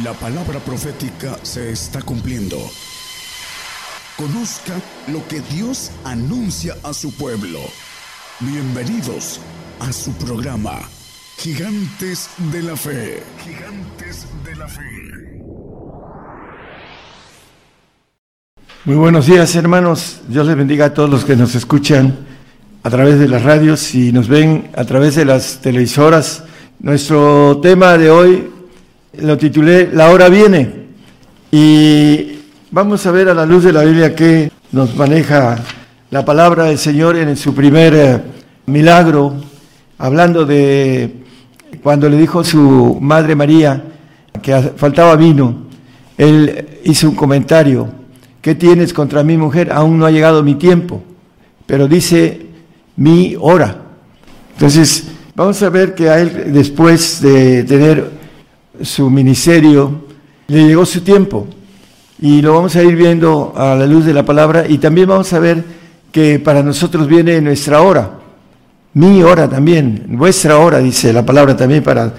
La palabra profética se está cumpliendo. Conozca lo que Dios anuncia a su pueblo. Bienvenidos a su programa, Gigantes de la Fe. Gigantes de la Fe. Muy buenos días hermanos, Dios les bendiga a todos los que nos escuchan a través de las radios y nos ven a través de las televisoras. Nuestro tema de hoy lo titulé La hora viene y vamos a ver a la luz de la Biblia que nos maneja la palabra del Señor en su primer eh, milagro, hablando de cuando le dijo su madre María que faltaba vino, él hizo un comentario, ¿qué tienes contra mi mujer? Aún no ha llegado mi tiempo, pero dice mi hora. Entonces, vamos a ver que a él, después de tener su ministerio, le llegó su tiempo. Y lo vamos a ir viendo a la luz de la palabra y también vamos a ver que para nosotros viene nuestra hora, mi hora también, vuestra hora, dice la palabra también para,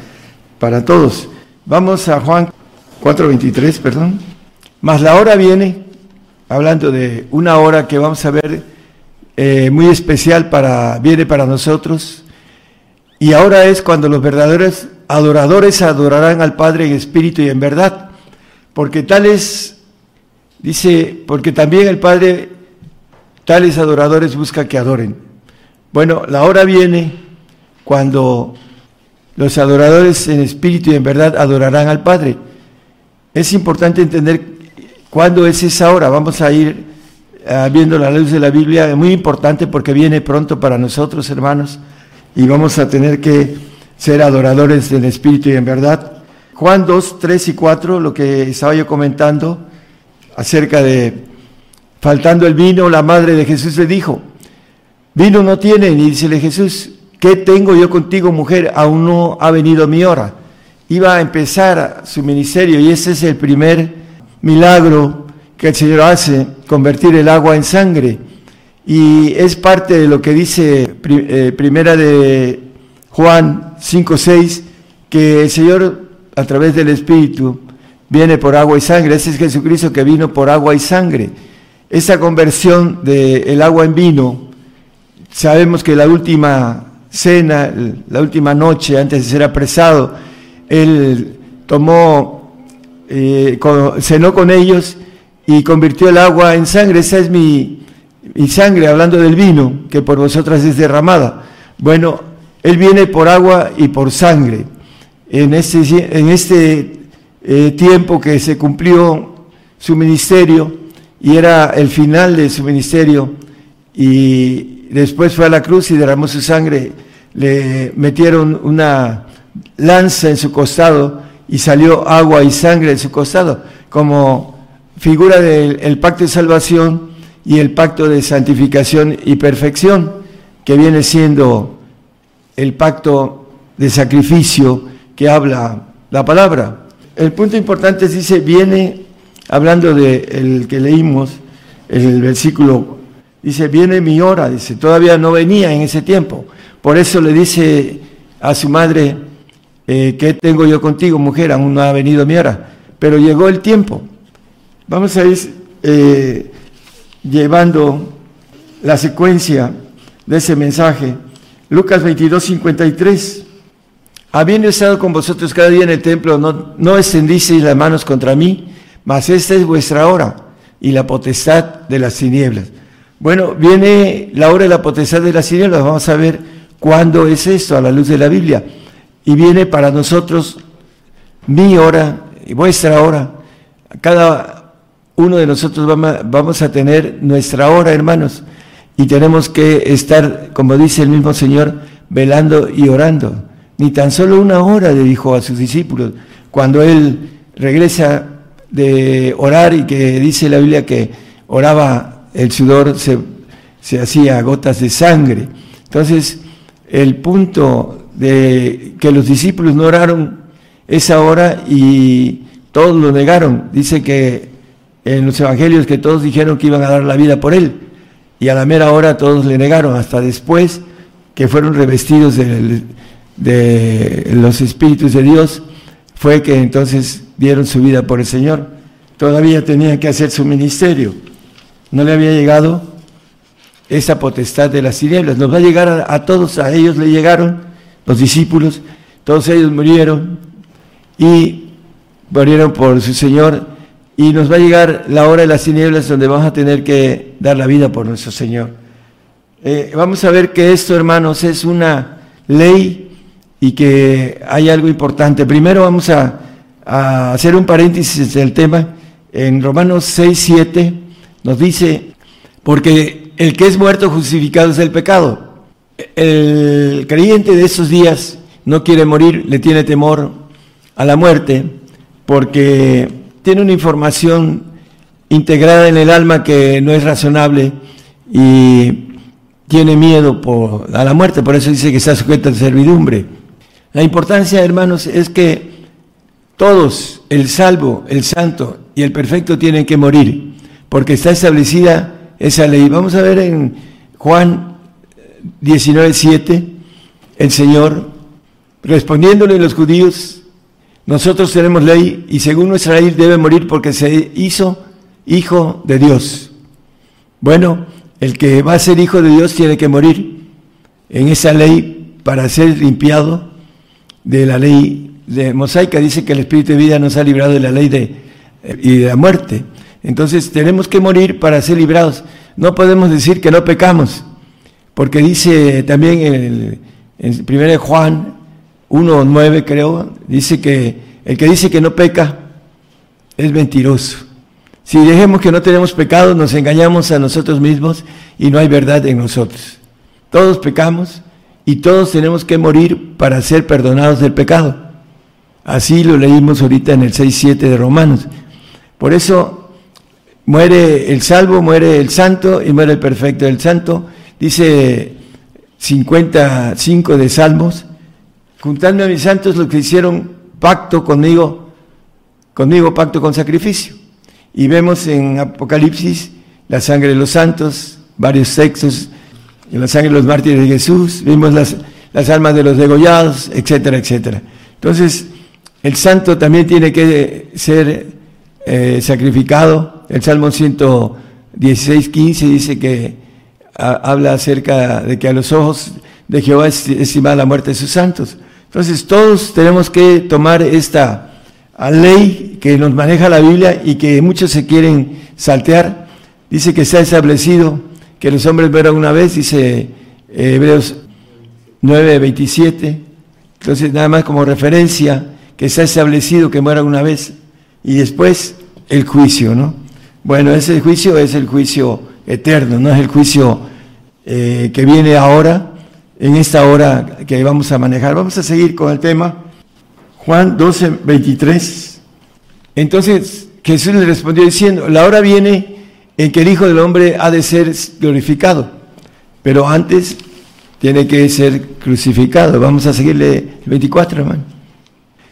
para todos. Vamos a Juan 4.23, perdón. Más la hora viene, hablando de una hora que vamos a ver eh, muy especial para, viene para nosotros. Y ahora es cuando los verdaderos adoradores adorarán al Padre en espíritu y en verdad, porque tales, dice, porque también el Padre, tales adoradores busca que adoren. Bueno, la hora viene cuando los adoradores en espíritu y en verdad adorarán al Padre. Es importante entender cuándo es esa hora. Vamos a ir uh, viendo la luz de la Biblia, es muy importante porque viene pronto para nosotros, hermanos, y vamos a tener que ser adoradores del Espíritu y en verdad. Juan 2, 3 y 4, lo que estaba yo comentando acerca de faltando el vino, la madre de Jesús le dijo, vino no tiene, y dícele Jesús, ¿qué tengo yo contigo, mujer? Aún no ha venido mi hora. Iba a empezar su ministerio y ese es el primer milagro que el Señor hace, convertir el agua en sangre. Y es parte de lo que dice eh, primera de Juan 5.6, que el Señor a través del Espíritu viene por agua y sangre. Ese es Jesucristo que vino por agua y sangre. Esa conversión del agua en vino, sabemos que la última cena, la última noche antes de ser apresado, Él tomó, eh, cenó con ellos y convirtió el agua en sangre. Esa es mi, mi sangre, hablando del vino, que por vosotras es derramada. Bueno, él viene por agua y por sangre. En este, eh, tiempo que se cumplió su ministerio y era el final de su ministerio y después fue a la cruz y derramó su sangre, le metieron una lanza en su costado y salió agua y sangre en su costado, como figura del pacto de salvación y el pacto de santificación y perfección, que viene siendo el pacto de sacrificio que habla la palabra. El punto importante es, dice, viene, hablando de el que leímos, el versículo, dice, viene mi hora, dice, todavía no venía en ese tiempo. Por eso le dice a su madre, eh, ¿qué tengo yo contigo, mujer? Aún no ha venido mi hora. Pero llegó el tiempo. Vamos a ir eh, llevando la secuencia de ese mensaje Lucas 22, 53. Habiendo estado con vosotros cada día en el templo, no, no extendisteis las manos contra mí, mas esta es vuestra hora y la potestad de las tinieblas. Bueno, viene la hora de la potestad de las tinieblas, vamos a ver cuándo es esto a la luz de la Biblia. Y viene para nosotros mi hora y vuestra hora. Cada uno de nosotros vamos a tener nuestra hora, hermanos y tenemos que estar, como dice el mismo Señor, velando y orando. Ni tan solo una hora le dijo a sus discípulos, cuando Él regresa de orar y que dice la Biblia que oraba, el sudor se, se hacía gotas de sangre. Entonces, el punto de que los discípulos no oraron esa hora y todos lo negaron. Dice que en los evangelios que todos dijeron que iban a dar la vida por él y a la mera hora todos le negaron, hasta después que fueron revestidos de, los espíritus de Dios, fue que entonces dieron su vida por el Señor. Todavía tenían que hacer su ministerio. No le había llegado esa potestad de las tinieblas. Nos va a llegar a, a todos, a ellos le llegaron, los discípulos, todos ellos murieron y murieron por su Señor y nos va a llegar la hora de las tinieblas donde vamos a tener que dar la vida por nuestro Señor. Eh, vamos a ver que esto, hermanos, es una ley y que hay algo importante. Primero vamos a, hacer un paréntesis del tema. En Romanos 6, 7 nos dice, porque el que es muerto justificado es el pecado. El creyente de esos días no quiere morir, le tiene temor a la muerte, porque tiene una información integrada en el alma que no es razonable y tiene miedo a la muerte, por eso dice que está sujeto a servidumbre. La importancia, hermanos, es que todos, el salvo, el santo y el perfecto tienen que morir, porque está establecida esa ley. Vamos a ver en Juan 19:7, el Señor, respondiéndole a los judíos, nosotros tenemos ley y según nuestra ley debe morir porque se hizo hijo de Dios. Bueno, el que va a ser hijo de Dios tiene que morir en esa ley para ser limpiado de la ley de mosaica. Dice que el Espíritu de vida nos ha librado de la ley de, y de la muerte. Entonces tenemos que morir para ser librados. No podemos decir que no pecamos, porque dice también en, el, en 1 Juan 1.9 creo, dice que el que dice que no peca es mentiroso. Si dejemos que no tenemos pecado, nos engañamos a nosotros mismos y no hay verdad en nosotros. Todos pecamos y todos tenemos que morir para ser perdonados del pecado. Así lo leímos ahorita en el 6.7 de Romanos. Por eso muere el salvo, muere el santo y muere el perfecto. El santo dice 55 de Salmos, juntando a mis santos los que hicieron pacto conmigo, conmigo pacto con sacrificio. Y vemos en Apocalipsis la sangre de los santos, varios textos, en la sangre de los mártires de Jesús, vimos las, las almas de los degollados, etcétera, etcétera. Entonces, el santo también tiene que ser eh, sacrificado. El Salmo 116, 15 dice que habla acerca de que a los ojos de Jehová es estimada la muerte de sus santos. Entonces todos tenemos que tomar esta ley que nos maneja la Biblia y que muchos se quieren saltear. Dice que se ha establecido que los hombres mueran una vez, dice eh, Hebreos 9, 27. Entonces nada más como referencia que se ha establecido que mueran una vez y después el juicio, ¿no? Bueno, ese juicio es el juicio eterno, no es el juicio eh, que viene ahora, en esta hora que vamos a manejar. Vamos a seguir con el tema. Juan 12, 23. Entonces Jesús le respondió diciendo, la hora viene en que el Hijo del Hombre ha de ser glorificado, pero antes tiene que ser crucificado. Vamos a seguirle el 24, hermano.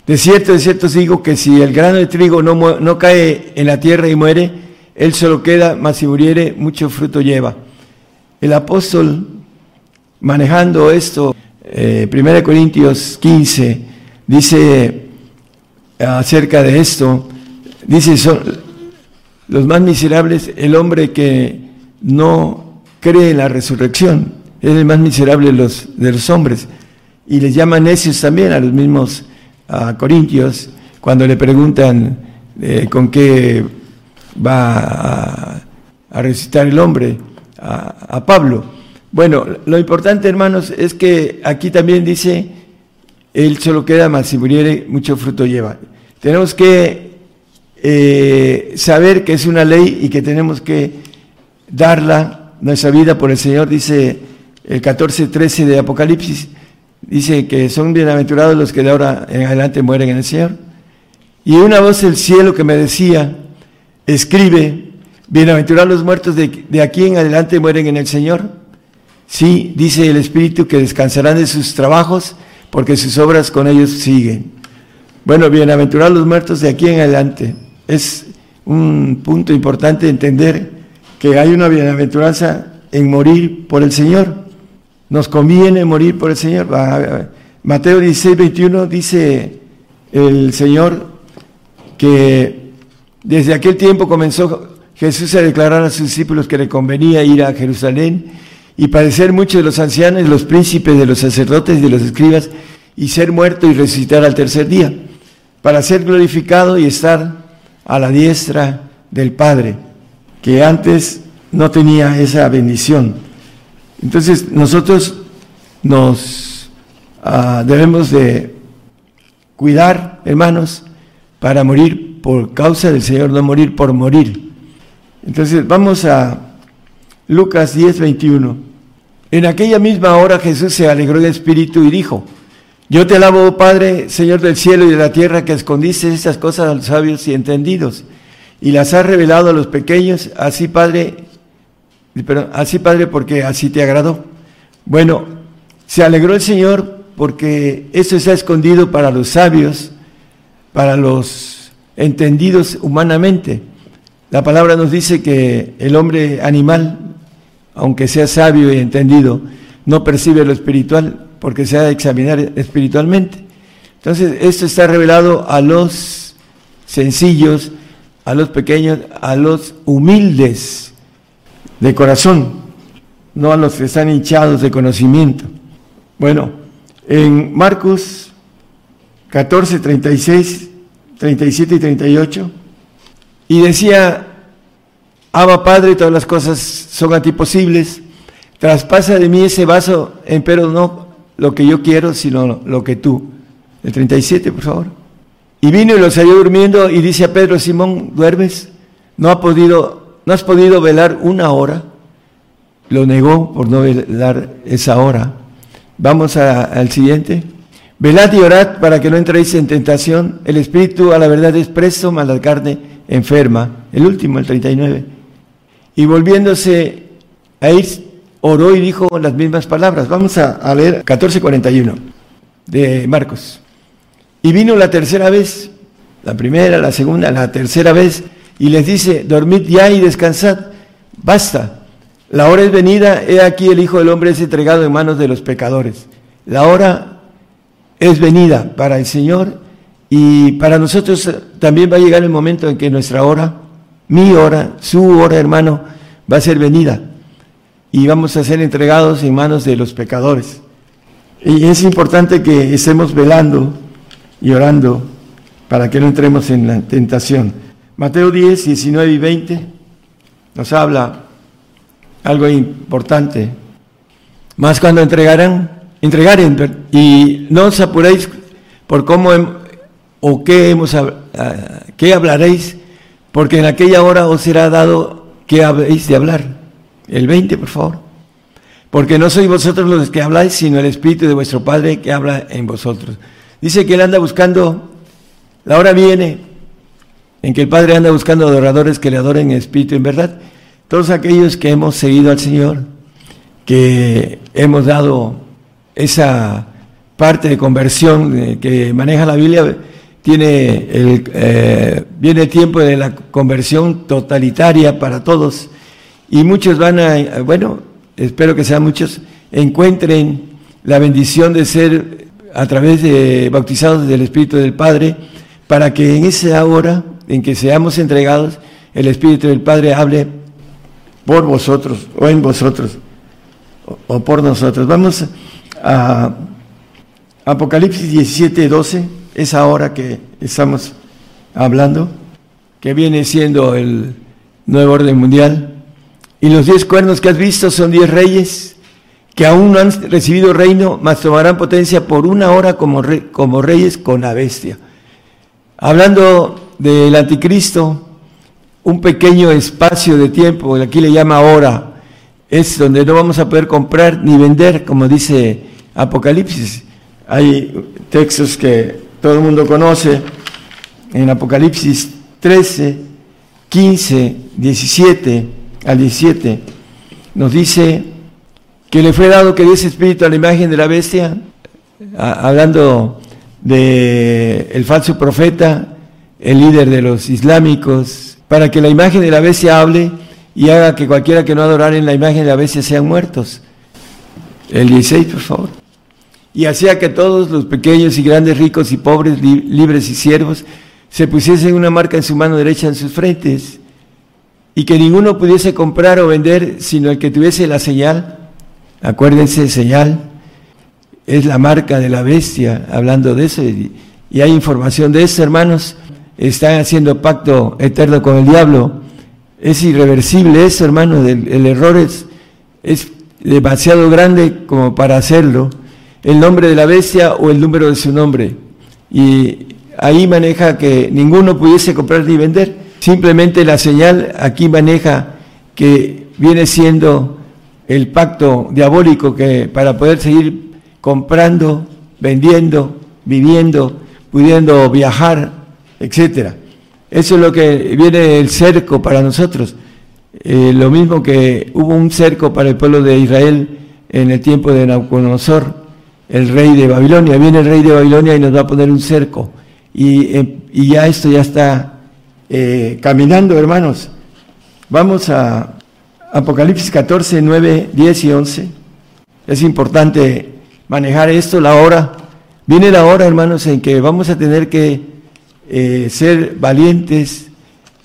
De cierto, de cierto digo que si el grano de trigo no, no cae en la tierra y muere, él solo queda, mas si muriere, mucho fruto lleva. El apóstol manejando esto, eh, 1 Corintios 15 dice acerca de esto, dice, son los más miserables, el hombre que no cree en la resurrección, es el más miserable de los, hombres. Y les llama necios también a los mismos corintios cuando le preguntan eh, con qué va a, a el hombre a, a Pablo. Bueno, lo importante, hermanos, es que aquí también dice, él solo queda más si muriere, mucho fruto lleva. Tenemos que eh, saber que es una ley y que tenemos que darla, nuestra vida por el Señor, dice el 14-13 de Apocalipsis, dice que son bienaventurados los que de ahora en adelante mueren en el Señor. Y una voz del cielo que me decía, escribe, bienaventurados los muertos de, de aquí en adelante mueren en el Señor. Sí, dice el Espíritu que descansarán de sus trabajos porque sus obras con ellos siguen. Bueno, bienaventurados los muertos de aquí en adelante. Es un punto importante entender que hay una bienaventuranza en morir por el Señor. Nos conviene morir por el Señor. Mateo 16, 21 dice el Señor que desde aquel tiempo comenzó Jesús a declarar a sus discípulos que le convenía ir a Jerusalén y padecer mucho de los ancianos, los príncipes, de los sacerdotes y de los escribas, y ser muerto y resucitar al tercer día, para ser glorificado y estar a la diestra del Padre, que antes no tenía esa bendición. Entonces nosotros nos ah, debemos de cuidar, hermanos, para morir por causa del Señor, no morir por morir. Entonces vamos a Lucas 10, 21. En aquella misma hora Jesús se alegró de espíritu y dijo, yo te alabo, oh Padre, Señor del cielo y de la tierra, que escondiste estas cosas a los sabios y entendidos, y las has revelado a los pequeños, así Padre, así Padre, porque así te agradó. Bueno, se alegró el Señor porque esto ha escondido para los sabios, para los entendidos humanamente. La palabra nos dice que el hombre animal, aunque sea sabio y entendido, no percibe lo espiritual, porque se ha de examinar espiritualmente. Entonces, esto está revelado a los sencillos, a los pequeños, a los humildes de corazón, no a los que están hinchados de conocimiento. Bueno, en Marcos 14, 36, 37 y 38, y decía, Abba Padre, todas las cosas son a ti posibles, traspasa de mí ese vaso, pero no lo que yo quiero, sino lo que tú. El 37, por favor. Y vino y lo salió durmiendo y dice a Pedro, Simón, ¿duermes? No, ha podido, no has podido velar una hora. Lo negó por no velar esa hora. Vamos al siguiente. Velad y orad para que no entréis en tentación. El espíritu a la verdad es presto, mas la carne enferma. El último, el 39. Y volviéndose a ir oró y dijo las mismas palabras. Vamos a, leer 1441 de Marcos. Y vino la tercera vez, la primera, la segunda, la tercera vez, y les dice, dormid ya y descansad, basta. La hora es venida, he aquí el Hijo del Hombre es entregado en manos de los pecadores. La hora es venida para el Señor y para nosotros también va a llegar el momento en que nuestra hora, mi hora, su hora, hermano, va a ser venida y vamos a ser entregados en manos de los pecadores. Y es importante que estemos velando y orando para que no entremos en la tentación. Mateo 10, 19 y 20 nos habla algo importante. Más cuando entregarán, entregaren, y no os apuréis por cómo o qué, hemos, qué hablaréis, porque en aquella hora os será dado qué habéis de hablar el 20, por favor. Porque no sois vosotros los que habláis, sino el Espíritu de vuestro Padre que habla en vosotros. Dice que Él anda buscando, la hora viene en que el Padre anda buscando adoradores que le adoren en espíritu en verdad. Todos aquellos que hemos seguido al Señor, que hemos dado esa parte de conversión que maneja la Biblia, tiene el, eh, viene el tiempo de la conversión totalitaria para todos y muchos van a, bueno, espero que sean muchos, encuentren la bendición de ser a través de bautizados del Espíritu del Padre, para que en esa hora en que seamos entregados, el Espíritu del Padre hable por vosotros o en vosotros o, por nosotros. Vamos a Apocalipsis 17, 12, esa hora que estamos hablando, que viene siendo el nuevo orden mundial. Y los diez cuernos que has visto son diez reyes que aún no han recibido reino, mas tomarán potencia por una hora como, como reyes con la bestia. Hablando del anticristo, un pequeño espacio de tiempo, aquí le llama hora, es donde no vamos a poder comprar ni vender, como dice Apocalipsis. Hay textos que todo el mundo conoce en Apocalipsis 13, 15, 17 al 17, nos dice que le fue dado que diese espíritu a la imagen de la bestia, hablando de el falso profeta, el líder de los islámicos, para que la imagen de la bestia hable y haga que cualquiera que no adorara en la imagen de la bestia sean muertos. El 16, por favor. Y hacía que todos los pequeños y grandes, ricos y pobres, libres y siervos, se pusiesen una marca en su mano derecha en sus frentes, y que ninguno pudiese comprar o vender sino el que tuviese la señal. Acuérdense, señal es la marca de la bestia, hablando de eso, y, hay información de eso, hermanos. Están haciendo pacto eterno con el diablo. Es irreversible eso, hermanos. El, error es, es demasiado grande como para hacerlo. El nombre de la bestia o el número de su nombre. Y ahí maneja que ninguno pudiese comprar ni vender. Simplemente la señal aquí maneja que viene siendo el pacto diabólico que para poder seguir comprando, vendiendo, viviendo, pudiendo viajar, etcétera. Eso es lo que viene el cerco para nosotros. Eh, lo mismo que hubo un cerco para el pueblo de Israel en el tiempo de Nabucodonosor, el rey de Babilonia. Viene el rey de Babilonia y nos va a poner un cerco. Y, eh, ya esto ya está eh, caminando, hermanos. Vamos a Apocalipsis 14, 9, 10 y 11. Es importante manejar esto, la hora. Viene la hora, hermanos, en que vamos a tener que eh, ser valientes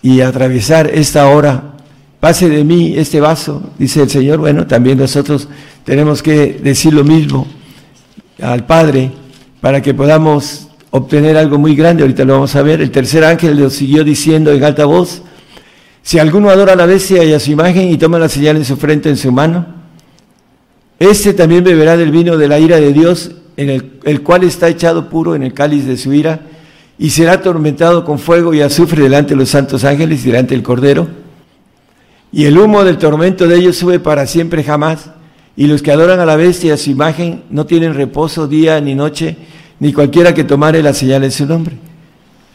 y atravesar esta hora. Pase de mí este vaso, dice el Señor. Bueno, también nosotros tenemos que decir lo mismo al Padre para que podamos obtener algo muy grande, ahorita lo vamos a ver. El tercer ángel lo siguió diciendo en alta voz, si alguno adora a la bestia y a su imagen y toma la señal en su frente, en su mano, este también beberá del vino de la ira de Dios, en el, el cual está echado puro en el cáliz de su ira, y será atormentado con fuego y azufre delante de los santos ángeles y delante del Cordero. Y el humo del tormento de ellos sube para siempre jamás, y los que adoran a la bestia y a su imagen no tienen reposo día ni noche, ni cualquiera que tomare la señal en su nombre.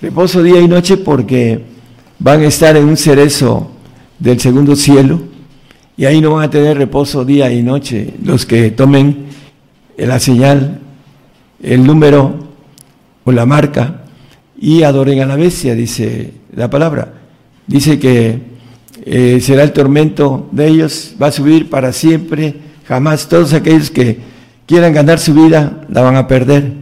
Reposo día y noche porque van a estar en un cerezo del segundo cielo y ahí no van a tener reposo día y noche los que tomen la señal, el número o la marca y adoren a la bestia, dice la palabra. Dice que eh, será el tormento de ellos, va a subir para siempre, jamás. Todos aquellos que quieran ganar su vida la van a perder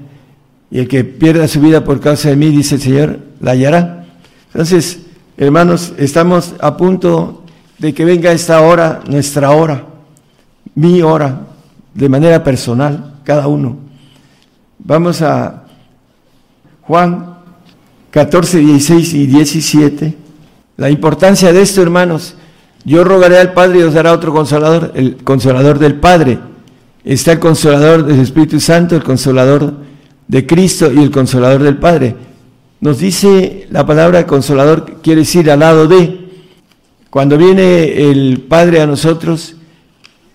y el que pierda su vida por causa de mí, dice el Señor, la hallará. Entonces, hermanos, estamos a punto de que venga esta hora, nuestra hora, mi hora, de manera personal, cada uno. Vamos a Juan 14, 16 y 17. La importancia de esto, hermanos. Yo rogaré al Padre y os dará otro consolador, el consolador del Padre. Está el consolador del Espíritu Santo, el consolador de Cristo y el consolador del Padre. Nos dice la palabra consolador, quiere decir al lado de. Cuando viene el Padre a nosotros,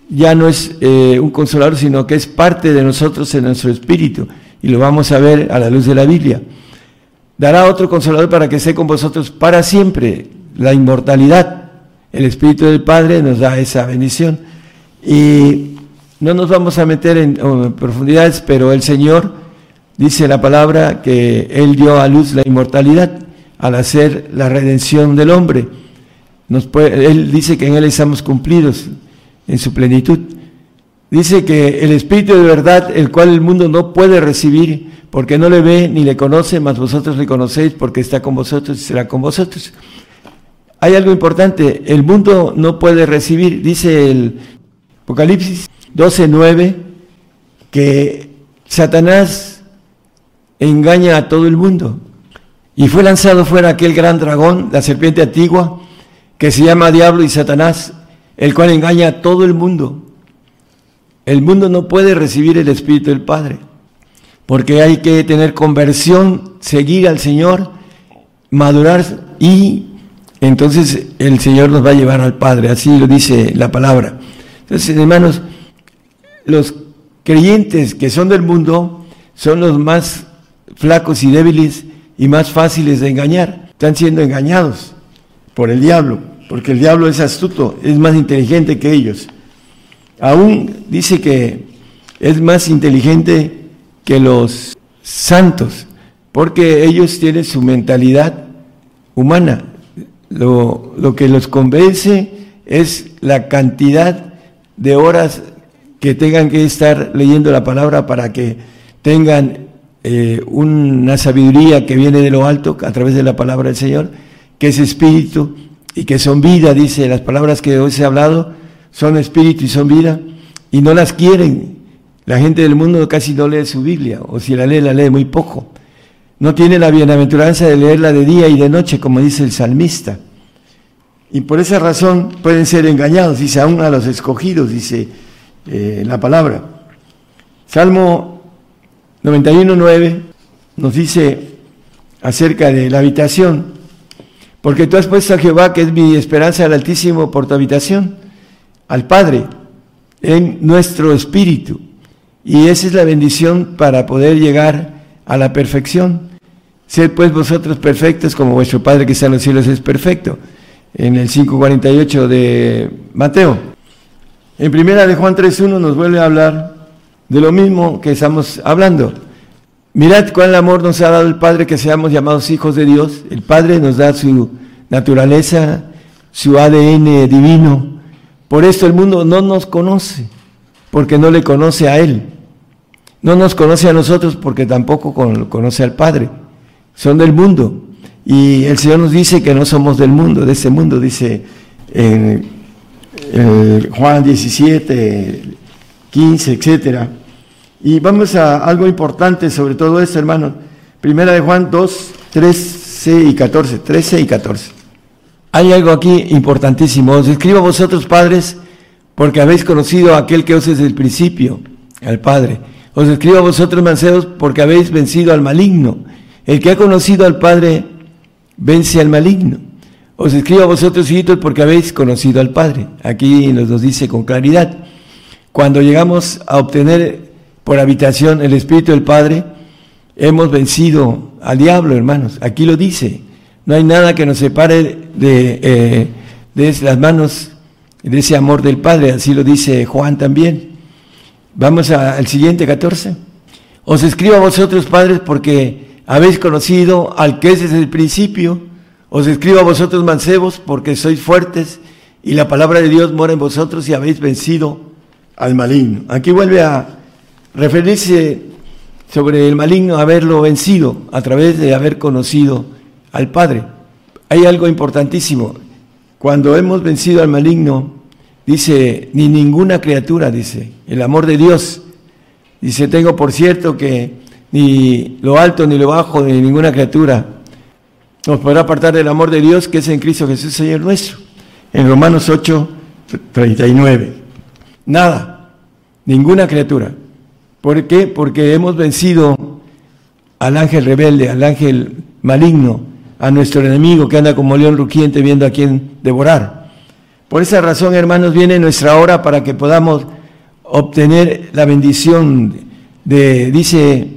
ya no es eh, un consolador, sino que es parte de nosotros en nuestro espíritu. Y lo vamos a ver a la luz de la Biblia. Dará otro consolador para que esté con vosotros para siempre, la inmortalidad. El Espíritu del Padre nos da esa bendición. Y no nos vamos a meter en profundidades, pero el Señor Dice la palabra que Él dio a luz la inmortalidad al hacer la redención del hombre. Él dice que en Él estamos cumplidos en su plenitud. Dice que el Espíritu de verdad, el cual el mundo no puede recibir, porque no le ve ni le conoce, mas vosotros le conocéis porque está con vosotros y será con vosotros. Hay algo importante, el mundo no puede recibir, dice el Apocalipsis 12:9, que Satanás engaña a todo el mundo. Y fue lanzado fuera aquel gran dragón, la serpiente antigua, que se llama Diablo y Satanás, el cual engaña a todo el mundo. El mundo no puede recibir el Espíritu del Padre, porque hay que tener conversión, seguir al Señor, madurar y entonces el Señor nos va a llevar al Padre, así lo dice la palabra. Entonces, hermanos, los creyentes que son del mundo son los más flacos y débiles y más fáciles de engañar. Están siendo engañados por el diablo, porque el diablo es astuto, es más inteligente que ellos. Aún dice que es más inteligente que los santos, porque ellos tienen su mentalidad humana. Lo, lo que los convence es la cantidad de horas que tengan que estar leyendo la palabra para que tengan eh, una sabiduría que viene de lo alto a través de la palabra del Señor, que es espíritu y que son vida, dice, las palabras que hoy se ha hablado son espíritu y son vida, y no las quieren. La gente del mundo casi no lee su Biblia, o si la lee, la lee muy poco. No tiene la bienaventuranza de leerla de día y de noche, como dice el salmista. Y por esa razón pueden ser engañados, dice, aún a los escogidos, dice eh, la palabra. Salmo 91.9 nos dice acerca de la habitación, porque tú has puesto a Jehová, que es mi esperanza, al Altísimo por tu habitación, al Padre, en nuestro espíritu. Y esa es la bendición para poder llegar a la perfección. Sed pues vosotros perfectos como vuestro Padre que está en los cielos es perfecto en el 5.48 de Mateo. En primera de Juan 3.1 nos vuelve a hablar de lo mismo que estamos hablando. Mirad cuál amor nos ha dado el Padre que seamos llamados hijos de Dios. El Padre nos da su naturaleza, su ADN divino. Por esto el mundo no nos conoce, porque no le conoce a Él. No nos conoce a nosotros porque tampoco conoce al Padre. Son del mundo. Y el Señor nos dice que no somos del mundo, de ese mundo, dice en, Juan 17, 15, etcétera. Y vamos a algo importante sobre todo esto, hermanos. Primera de Juan 2, 13 y 14, 13 y 14. Hay algo aquí importantísimo. Os escribo a vosotros, padres, porque habéis conocido a aquel que os es el principio, al Padre. Os escribo a vosotros, mancebos, porque habéis vencido al maligno. El que ha conocido al Padre vence al maligno. Os escribo a vosotros, hijitos, porque habéis conocido al Padre. Aquí nos dice con claridad. Cuando llegamos a obtener por habitación el Espíritu del Padre, hemos vencido al diablo, hermanos. Aquí lo dice. No hay nada que nos separe de, eh, de las manos de ese amor del Padre. Así lo dice Juan también. Vamos al siguiente 14. Os escribo a vosotros, padres, porque habéis conocido al que es desde el principio. Os escribo a vosotros mancebos porque sois fuertes y la palabra de Dios mora en vosotros y habéis vencido al maligno. Aquí vuelve a referirse sobre el maligno, haberlo vencido a través de haber conocido al Padre. Hay algo importantísimo. Cuando hemos vencido al maligno, dice, ni ninguna criatura, dice, el amor de Dios. Dice, tengo por cierto que ni lo alto ni lo bajo de ninguna criatura nos podrá apartar del amor de Dios que es en Cristo Jesús, Señor nuestro. En Romanos 8, 39. Nada, ninguna criatura. ¿Por qué? Porque hemos vencido al ángel rebelde, al ángel maligno, a nuestro enemigo que anda como león rugiente viendo a quién devorar. Por esa razón, hermanos, viene nuestra hora para que podamos obtener la bendición de, dice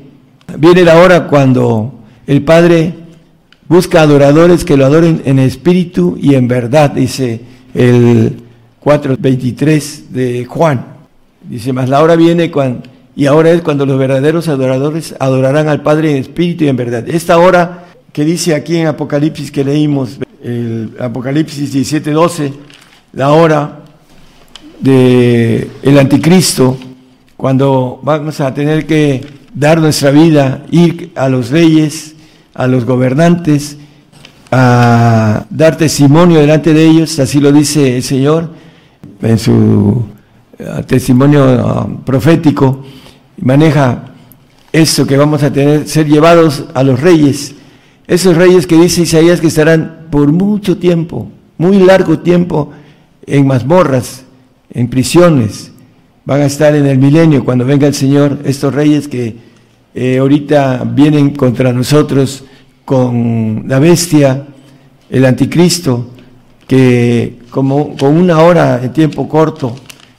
Viene la hora cuando el Padre busca adoradores que lo adoren en espíritu y en verdad, dice el 4.23 de Juan. Dice, más la hora viene cuando, y ahora es cuando los verdaderos adoradores adorarán al Padre en espíritu y en verdad. Esta hora que dice aquí en Apocalipsis que leímos, el Apocalipsis 17.12, la hora de el anticristo, cuando vamos a tener que dar nuestra vida, ir a los reyes, a los gobernantes, a dar testimonio delante de ellos, así lo dice el Señor en su eh, testimonio ah, profético, maneja eso que vamos a tener, ser llevados a los reyes, esos reyes que dice Isaías que estarán por mucho tiempo, muy largo tiempo, en mazmorras, en prisiones, van a estar en el milenio cuando venga el Señor, estos reyes que eh, ahorita vienen contra nosotros con la bestia, el anticristo, que como con una hora de tiempo corto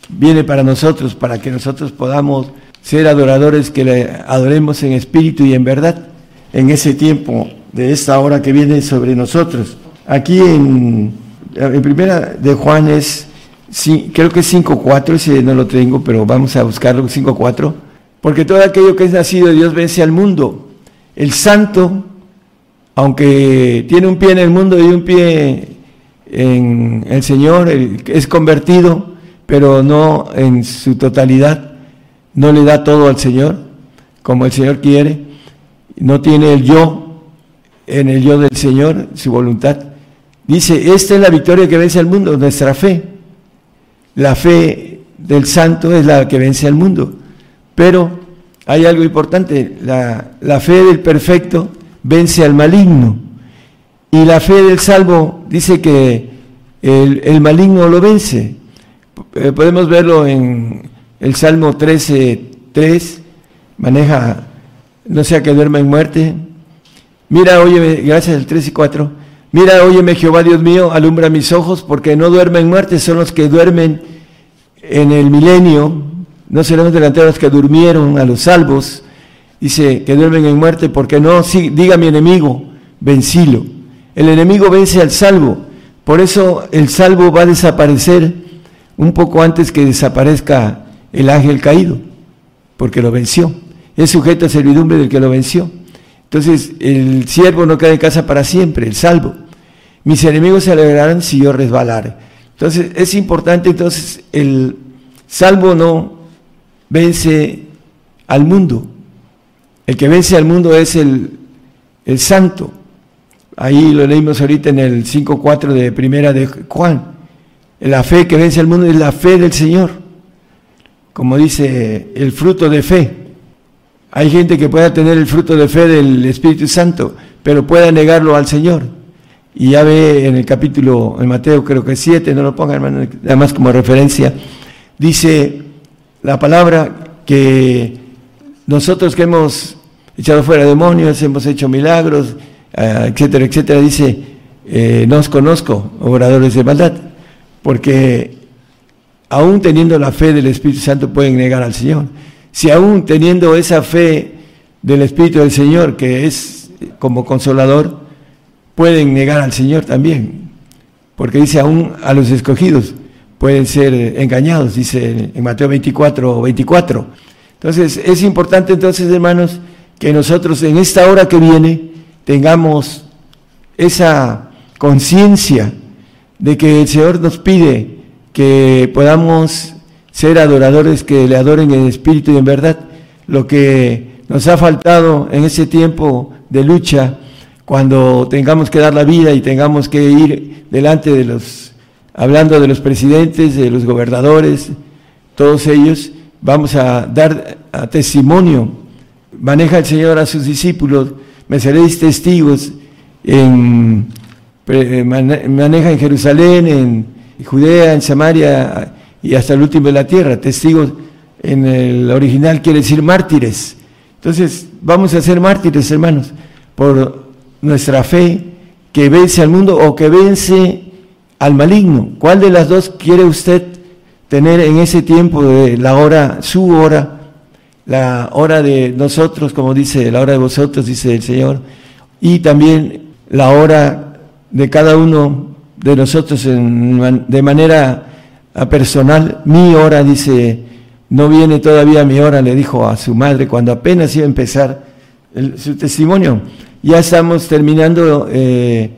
viene para nosotros, para que nosotros podamos ser adoradores que le adoremos en espíritu y en verdad en ese tiempo de esta hora que viene sobre nosotros. Aquí en, primera de Juan es Sí, creo que es 5.4, ese no lo tengo, pero vamos a buscarlo, 5.4. Porque todo aquello que es nacido de Dios vence al mundo. El santo, aunque tiene un pie en el mundo y un pie en el Señor, es convertido, pero no en su totalidad, no le da todo al Señor, como el Señor quiere. no tiene el yo en el yo del Señor, su voluntad. Dice, esta es la victoria que vence al mundo, nuestra fe. La fe del santo es la que vence al mundo. Pero hay algo importante, la, fe del perfecto vence al maligno. Y la fe del salvo dice que el, el maligno lo vence. Eh, podemos verlo en el Salmo 13, 3, maneja, no sea que duerma en muerte. Mira, óyeme, gracias al 3 y 4. Mira, óyeme Jehová Dios mío, alumbra mis ojos, porque no duermen en muerte, son los que duermen en el milenio, no serán los delanteros que durmieron a los salvos, dice que duermen en muerte, porque no, diga mi enemigo, vencilo. El enemigo vence al salvo, por eso el salvo va a desaparecer un poco antes que desaparezca el ángel caído, porque lo venció. Es sujeto a servidumbre del que lo venció. Entonces, el siervo no queda en casa para siempre, el salvo. Mis enemigos se alegrarán si yo resbalare. Entonces, es importante, entonces, el salvo no vence al mundo. El que vence al mundo es el, el santo. Ahí lo leímos ahorita en el 5.4 de primera de Juan. La fe que vence al mundo es la fe del Señor. Como dice, el fruto de fe. Hay gente que pueda tener el fruto de fe del Espíritu Santo, pero pueda negarlo al Señor. Y ya ve en el capítulo, en Mateo creo que 7, no lo pongan hermano, además como referencia, dice la palabra que nosotros que hemos echado fuera demonios, hemos hecho milagros, Ah, etcétera, etcétera, dice, eh, no os conozco, obradores de maldad, porque aún teniendo la fe del Espíritu Santo pueden negar al Señor. Si aún teniendo esa fe del Espíritu del Señor, que es como consolador, pueden negar al Señor también, porque dice aún a los escogidos pueden ser engañados, dice en Mateo 24 24. Entonces, es importante entonces, hermanos, que nosotros en esta hora que viene, tengamos esa conciencia de que el Señor nos pide que podamos ser adoradores que le adoren en espíritu y en verdad. Lo que nos ha faltado en ese tiempo de lucha, cuando tengamos que dar la vida y tengamos que ir delante de los, hablando de los presidentes, de los gobernadores, todos ellos, vamos a dar a testimonio. Maneja el Señor a sus discípulos me seréis testigos en, maneja en Jerusalén, en Judea, en Samaria y hasta el último de la tierra. Testigos en el original quiere decir mártires. Entonces, vamos a ser mártires, hermanos, por nuestra fe que vence al mundo o que vence al maligno. ¿Cuál de las dos quiere usted tener en ese tiempo de la hora, su hora? la hora de nosotros, como dice, la hora de vosotros, dice el Señor, y también la hora de cada uno de nosotros de manera personal. Mi hora, dice, no viene todavía mi hora, le dijo a su madre cuando apenas iba a empezar su testimonio. Ya estamos terminando eh,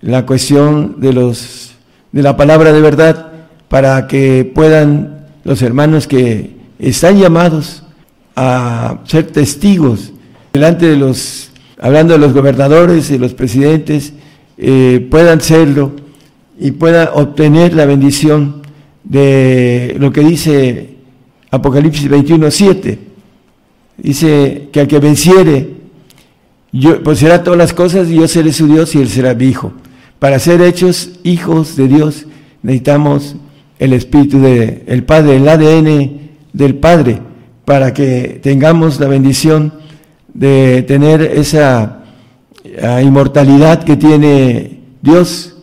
la cuestión de, los, de la palabra de verdad para que puedan los hermanos que están llamados a ser testigos delante de los, hablando de los gobernadores y los presidentes, eh, puedan serlo y puedan obtener la bendición de lo que dice Apocalipsis 21, 7. Dice que al que venciere, yo, pues será todas las cosas y yo seré su Dios y él será mi hijo. Para ser hechos hijos de Dios necesitamos el Espíritu del el Padre, el ADN del Padre para que tengamos la bendición de tener esa ah, inmortalidad que tiene Dios,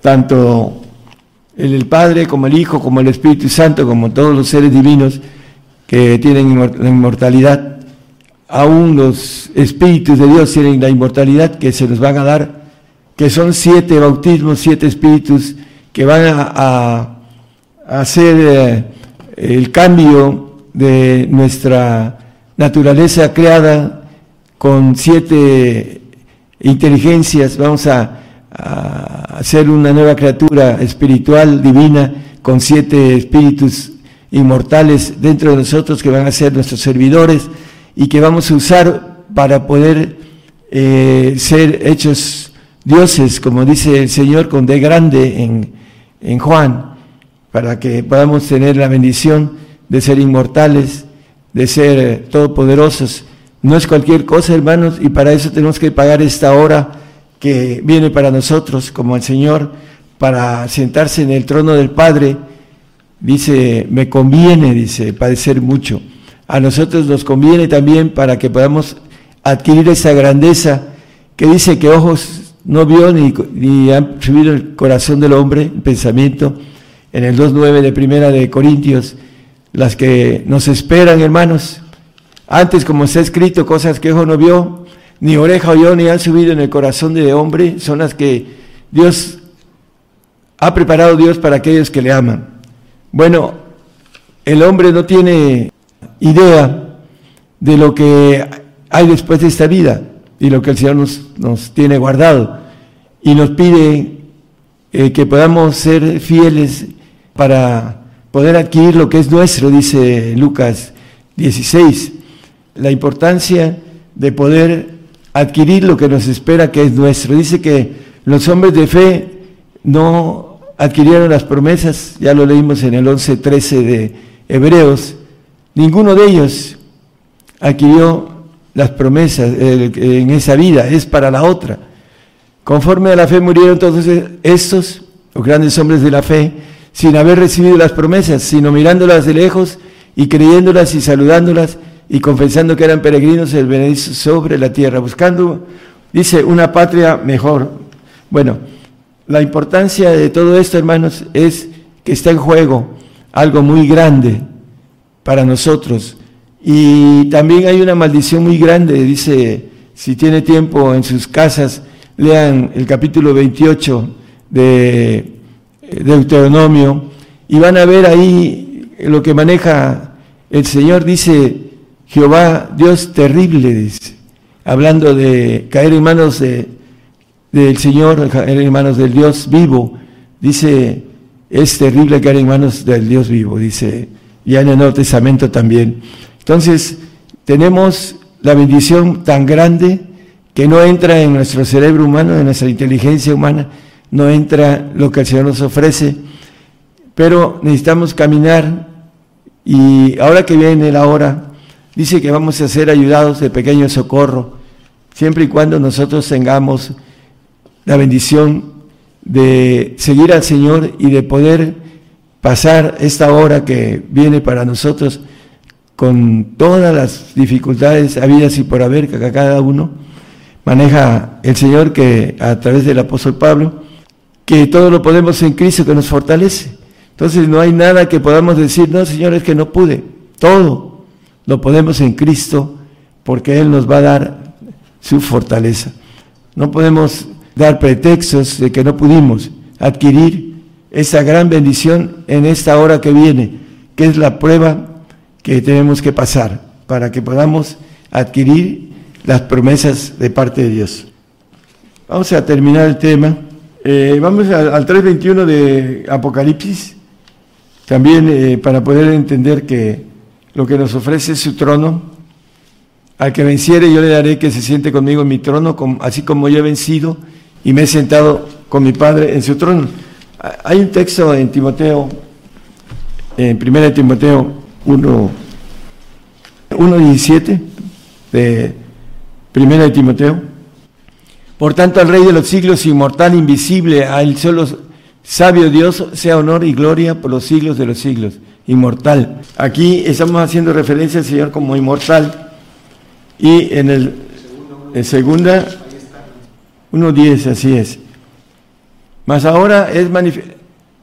tanto el Padre como el Hijo, como el Espíritu Santo, como todos los seres divinos que tienen la inmortalidad. Aún los espíritus de Dios tienen la inmortalidad que se nos van a dar, que son siete bautismos, siete espíritus que van a, hacer eh, el cambio de nuestra naturaleza creada con siete inteligencias, vamos a, hacer una nueva criatura espiritual, divina, con siete espíritus inmortales dentro de nosotros que van a ser nuestros servidores y que vamos a usar para poder eh, ser hechos dioses, como dice el Señor con de grande en, en Juan, para que podamos tener la bendición de ser inmortales, de ser eh, todopoderosos. No es cualquier cosa, hermanos, y para eso tenemos que pagar esta hora que viene para nosotros, como el Señor, para sentarse en el trono del Padre. Dice, me conviene, dice, padecer mucho. A nosotros nos conviene también para que podamos adquirir esa grandeza que dice que ojos no vio ni, ni han subido el corazón del hombre, pensamiento, en el 2.9 de Primera de Corintios, las que nos esperan, hermanos. Antes, como está escrito, cosas que ojo no vio, ni oreja oyó, ni han subido en el corazón de hombre, son las que Dios ha preparado Dios para aquellos que le aman. Bueno, el hombre no tiene idea de lo que hay después de esta vida y lo que el Señor nos, nos tiene guardado. Y nos pide eh, que podamos ser fieles para poder adquirir lo que es nuestro, dice Lucas 16. La importancia de poder adquirir lo que nos espera que es nuestro. Dice que los hombres de fe no adquirieron las promesas, ya lo leímos en el 11.13 de Hebreos, ninguno de ellos adquirió las promesas en esa vida, es para la otra. Conforme a la fe murieron todos estos, los grandes hombres de la fe, sin haber recibido las promesas, sino mirándolas de lejos y creyéndolas y saludándolas y confesando que eran peregrinos el benedicio sobre la tierra, buscando, dice, una patria mejor. Bueno, la importancia de todo esto, hermanos, es que está en juego algo muy grande para nosotros. Y también hay una maldición muy grande, dice, si tiene tiempo en sus casas, lean el capítulo 28 de Deuteronomio y van a ver ahí lo que maneja el Señor, dice Jehová, Dios terrible, dice, hablando de caer en manos del Señor, caer en manos del Dios vivo, dice, es terrible caer en manos del Dios vivo, dice, ya en el Nuevo Testamento también. Entonces, tenemos la bendición tan grande que no entra en nuestro cerebro humano, en nuestra inteligencia humana, no entra lo que el Señor nos ofrece, pero necesitamos caminar y ahora que viene la hora, dice que vamos a ser ayudados de pequeño socorro, siempre y cuando nosotros tengamos la bendición de seguir al Señor y de poder pasar esta hora que viene para nosotros con todas las dificultades habidas y por haber que cada uno maneja el Señor que a través del apóstol Pablo que todo lo podemos en Cristo que nos fortalece. Entonces no hay nada que podamos decir, no, Señor, es que no pude. Todo lo podemos en Cristo porque Él nos va a dar su fortaleza. No podemos dar pretextos de que no pudimos adquirir esa gran bendición en esta hora que viene, que es la prueba que tenemos que pasar para que podamos adquirir las promesas de parte de Dios. Vamos a terminar el tema. Eh, vamos al, 3.21 de Apocalipsis, también eh, para poder entender que lo que nos ofrece es su trono. Al que venciere yo le daré que se siente conmigo en mi trono, así como yo he vencido y me he sentado con mi Padre en su trono. Hay un texto en Timoteo, en 1 Timoteo 1, 1.17 de 1 Timoteo, por tanto, al Rey de los siglos, inmortal, invisible, a él solo sabio Dios, sea honor y gloria por los siglos de los siglos. Inmortal. Aquí estamos haciendo referencia al Señor como inmortal. Y en el en segunda 1.10, así es. Mas ahora es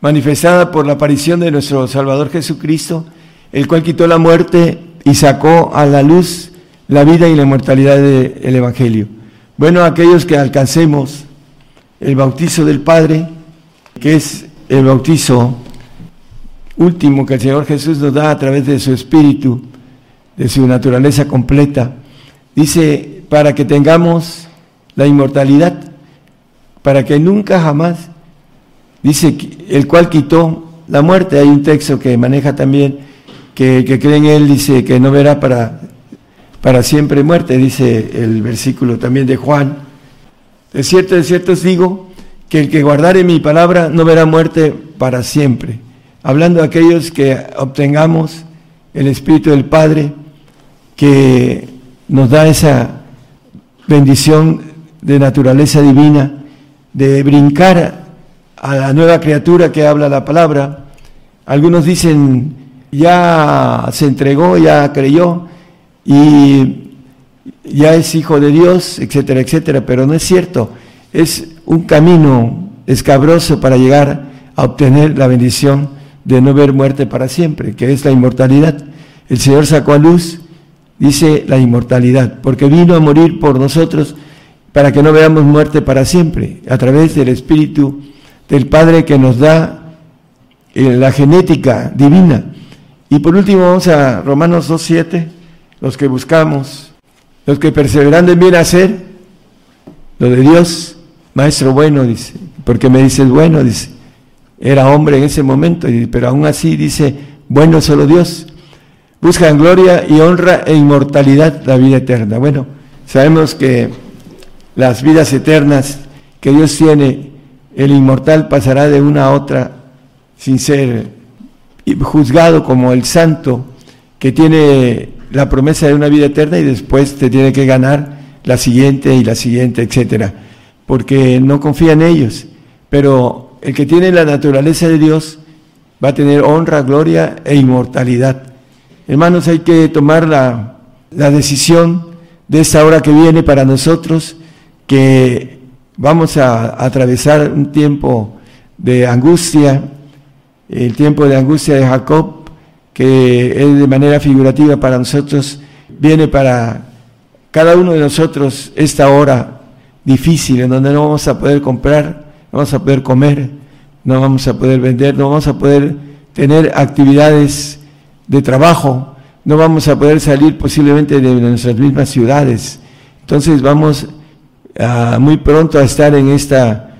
manifestada por la aparición de nuestro Salvador Jesucristo, el cual quitó la muerte y sacó a la luz la vida y la inmortalidad del Evangelio bueno, aquellos que alcancemos el bautizo del Padre, que es el bautizo último que el Señor Jesús nos da a través de su Espíritu, de su naturaleza completa, dice, para que tengamos la inmortalidad, para que nunca jamás, dice, el cual quitó la muerte. Hay un texto que maneja también, que, cree en Él, dice que no verá para para siempre muerte, dice el versículo también de Juan. De cierto, de cierto os digo que el que guardare mi palabra no verá muerte para siempre. Hablando de aquellos que obtengamos el Espíritu del Padre, que nos da esa bendición de naturaleza divina, de brincar a la nueva criatura que habla la palabra. Algunos dicen, ya se entregó, ya creyó y ya es hijo de Dios, etcétera, etcétera, pero no es cierto. Es un camino escabroso para llegar a obtener la bendición de no ver muerte para siempre, que es la inmortalidad. El Señor sacó a luz, dice la inmortalidad, porque vino a morir por nosotros para que no veamos muerte para siempre, a través del Espíritu del Padre que nos da eh, la genética divina. Y por último vamos a Romanos 2.7, los que buscamos, los que perseverando en bien hacer, lo de Dios, maestro bueno, dice, porque me dices bueno, dice, era hombre en ese momento, pero aún así dice, bueno solo Dios. Buscan gloria y honra e inmortalidad, la vida eterna. Bueno, sabemos que las vidas eternas que Dios tiene, el inmortal pasará de una a otra sin ser juzgado como el santo que tiene la promesa de una vida eterna y después te tiene que ganar la siguiente y la siguiente, etcétera, porque no confía en ellos. Pero el que tiene la naturaleza de Dios va a tener honra, gloria e inmortalidad. Hermanos, hay que tomar la, la decisión de esta hora que viene para nosotros que vamos a, atravesar un tiempo de angustia, el tiempo de angustia de Jacob, que es de manera figurativa para nosotros, viene para cada uno de nosotros esta hora difícil en donde no vamos a poder comprar, no vamos a poder comer, no vamos a poder vender, no vamos a poder tener actividades de trabajo, no vamos a poder salir posiblemente de nuestras mismas ciudades. Entonces vamos muy pronto a estar en esta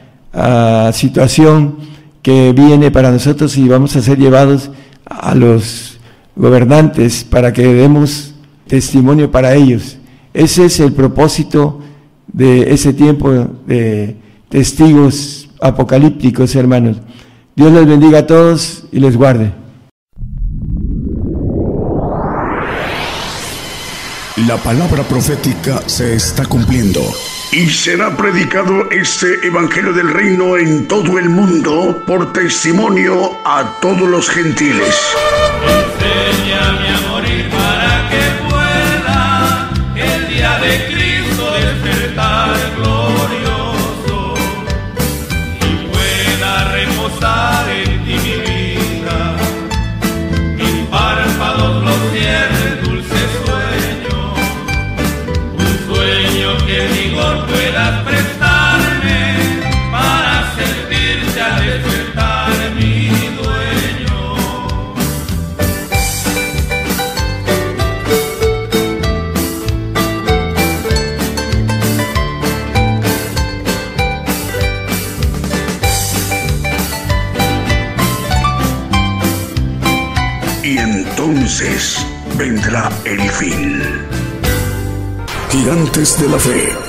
situación que viene para nosotros y vamos a ser llevados a los gobernantes para que demos testimonio para ellos. Ese es el propósito de ese tiempo de testigos apocalípticos, hermanos. Dios les bendiga a todos y les guarde. La palabra profética se está cumpliendo. Y será predicado este Evangelio del Reino en todo el mundo por testimonio a todos los gentiles. El fin. Gigantes de la fe.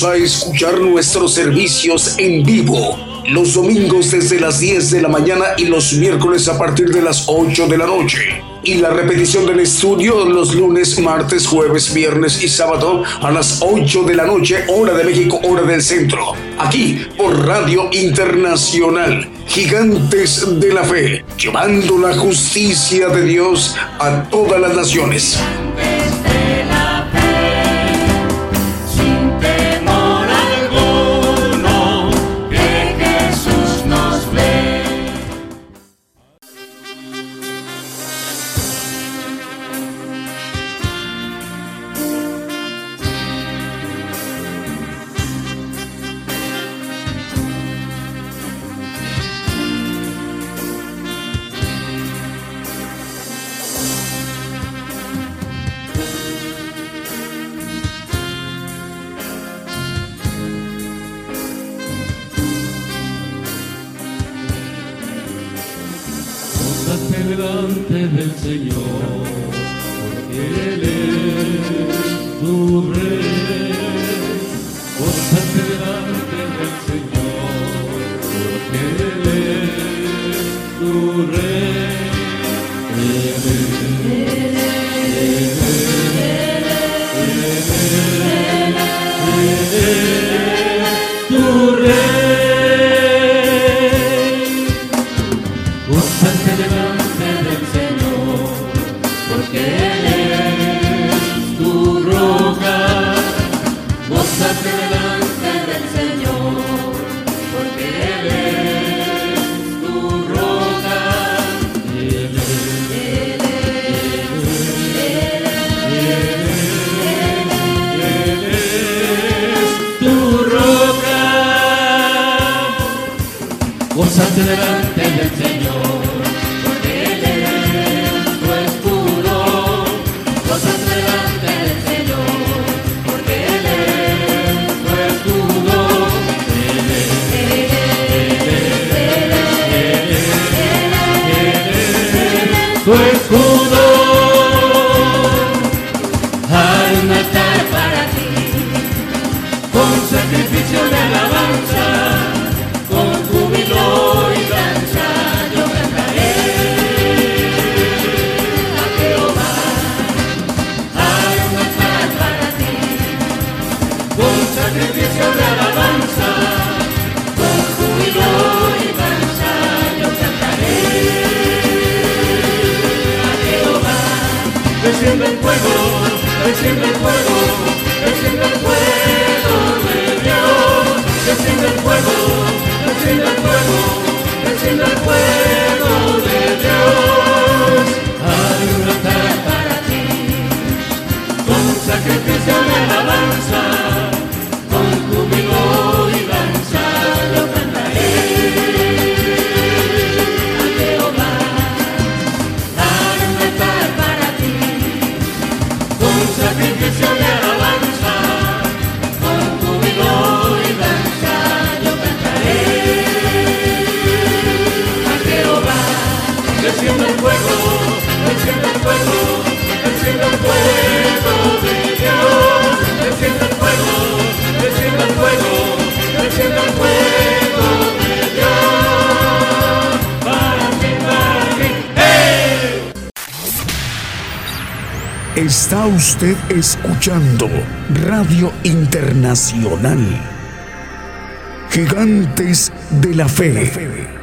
A escuchar nuestros servicios en vivo los domingos desde las 10 de la mañana y los miércoles a partir de las 8 de la noche. Y la repetición del estudio los lunes, martes, jueves, viernes y sábado a las 8 de la noche, hora de México, hora del centro. Aquí por Radio Internacional, Gigantes de la Fe, llevando la justicia de Dios a todas las naciones. Escuchando Radio Internacional. Gigantes de la Fe.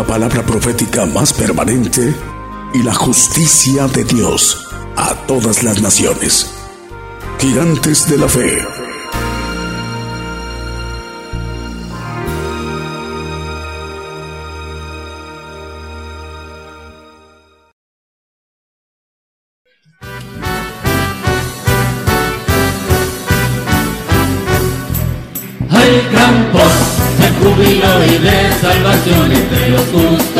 la palabra profética más permanente y la justicia de Dios a todas las naciones. Gigantes de la fe. salvación entre los justos.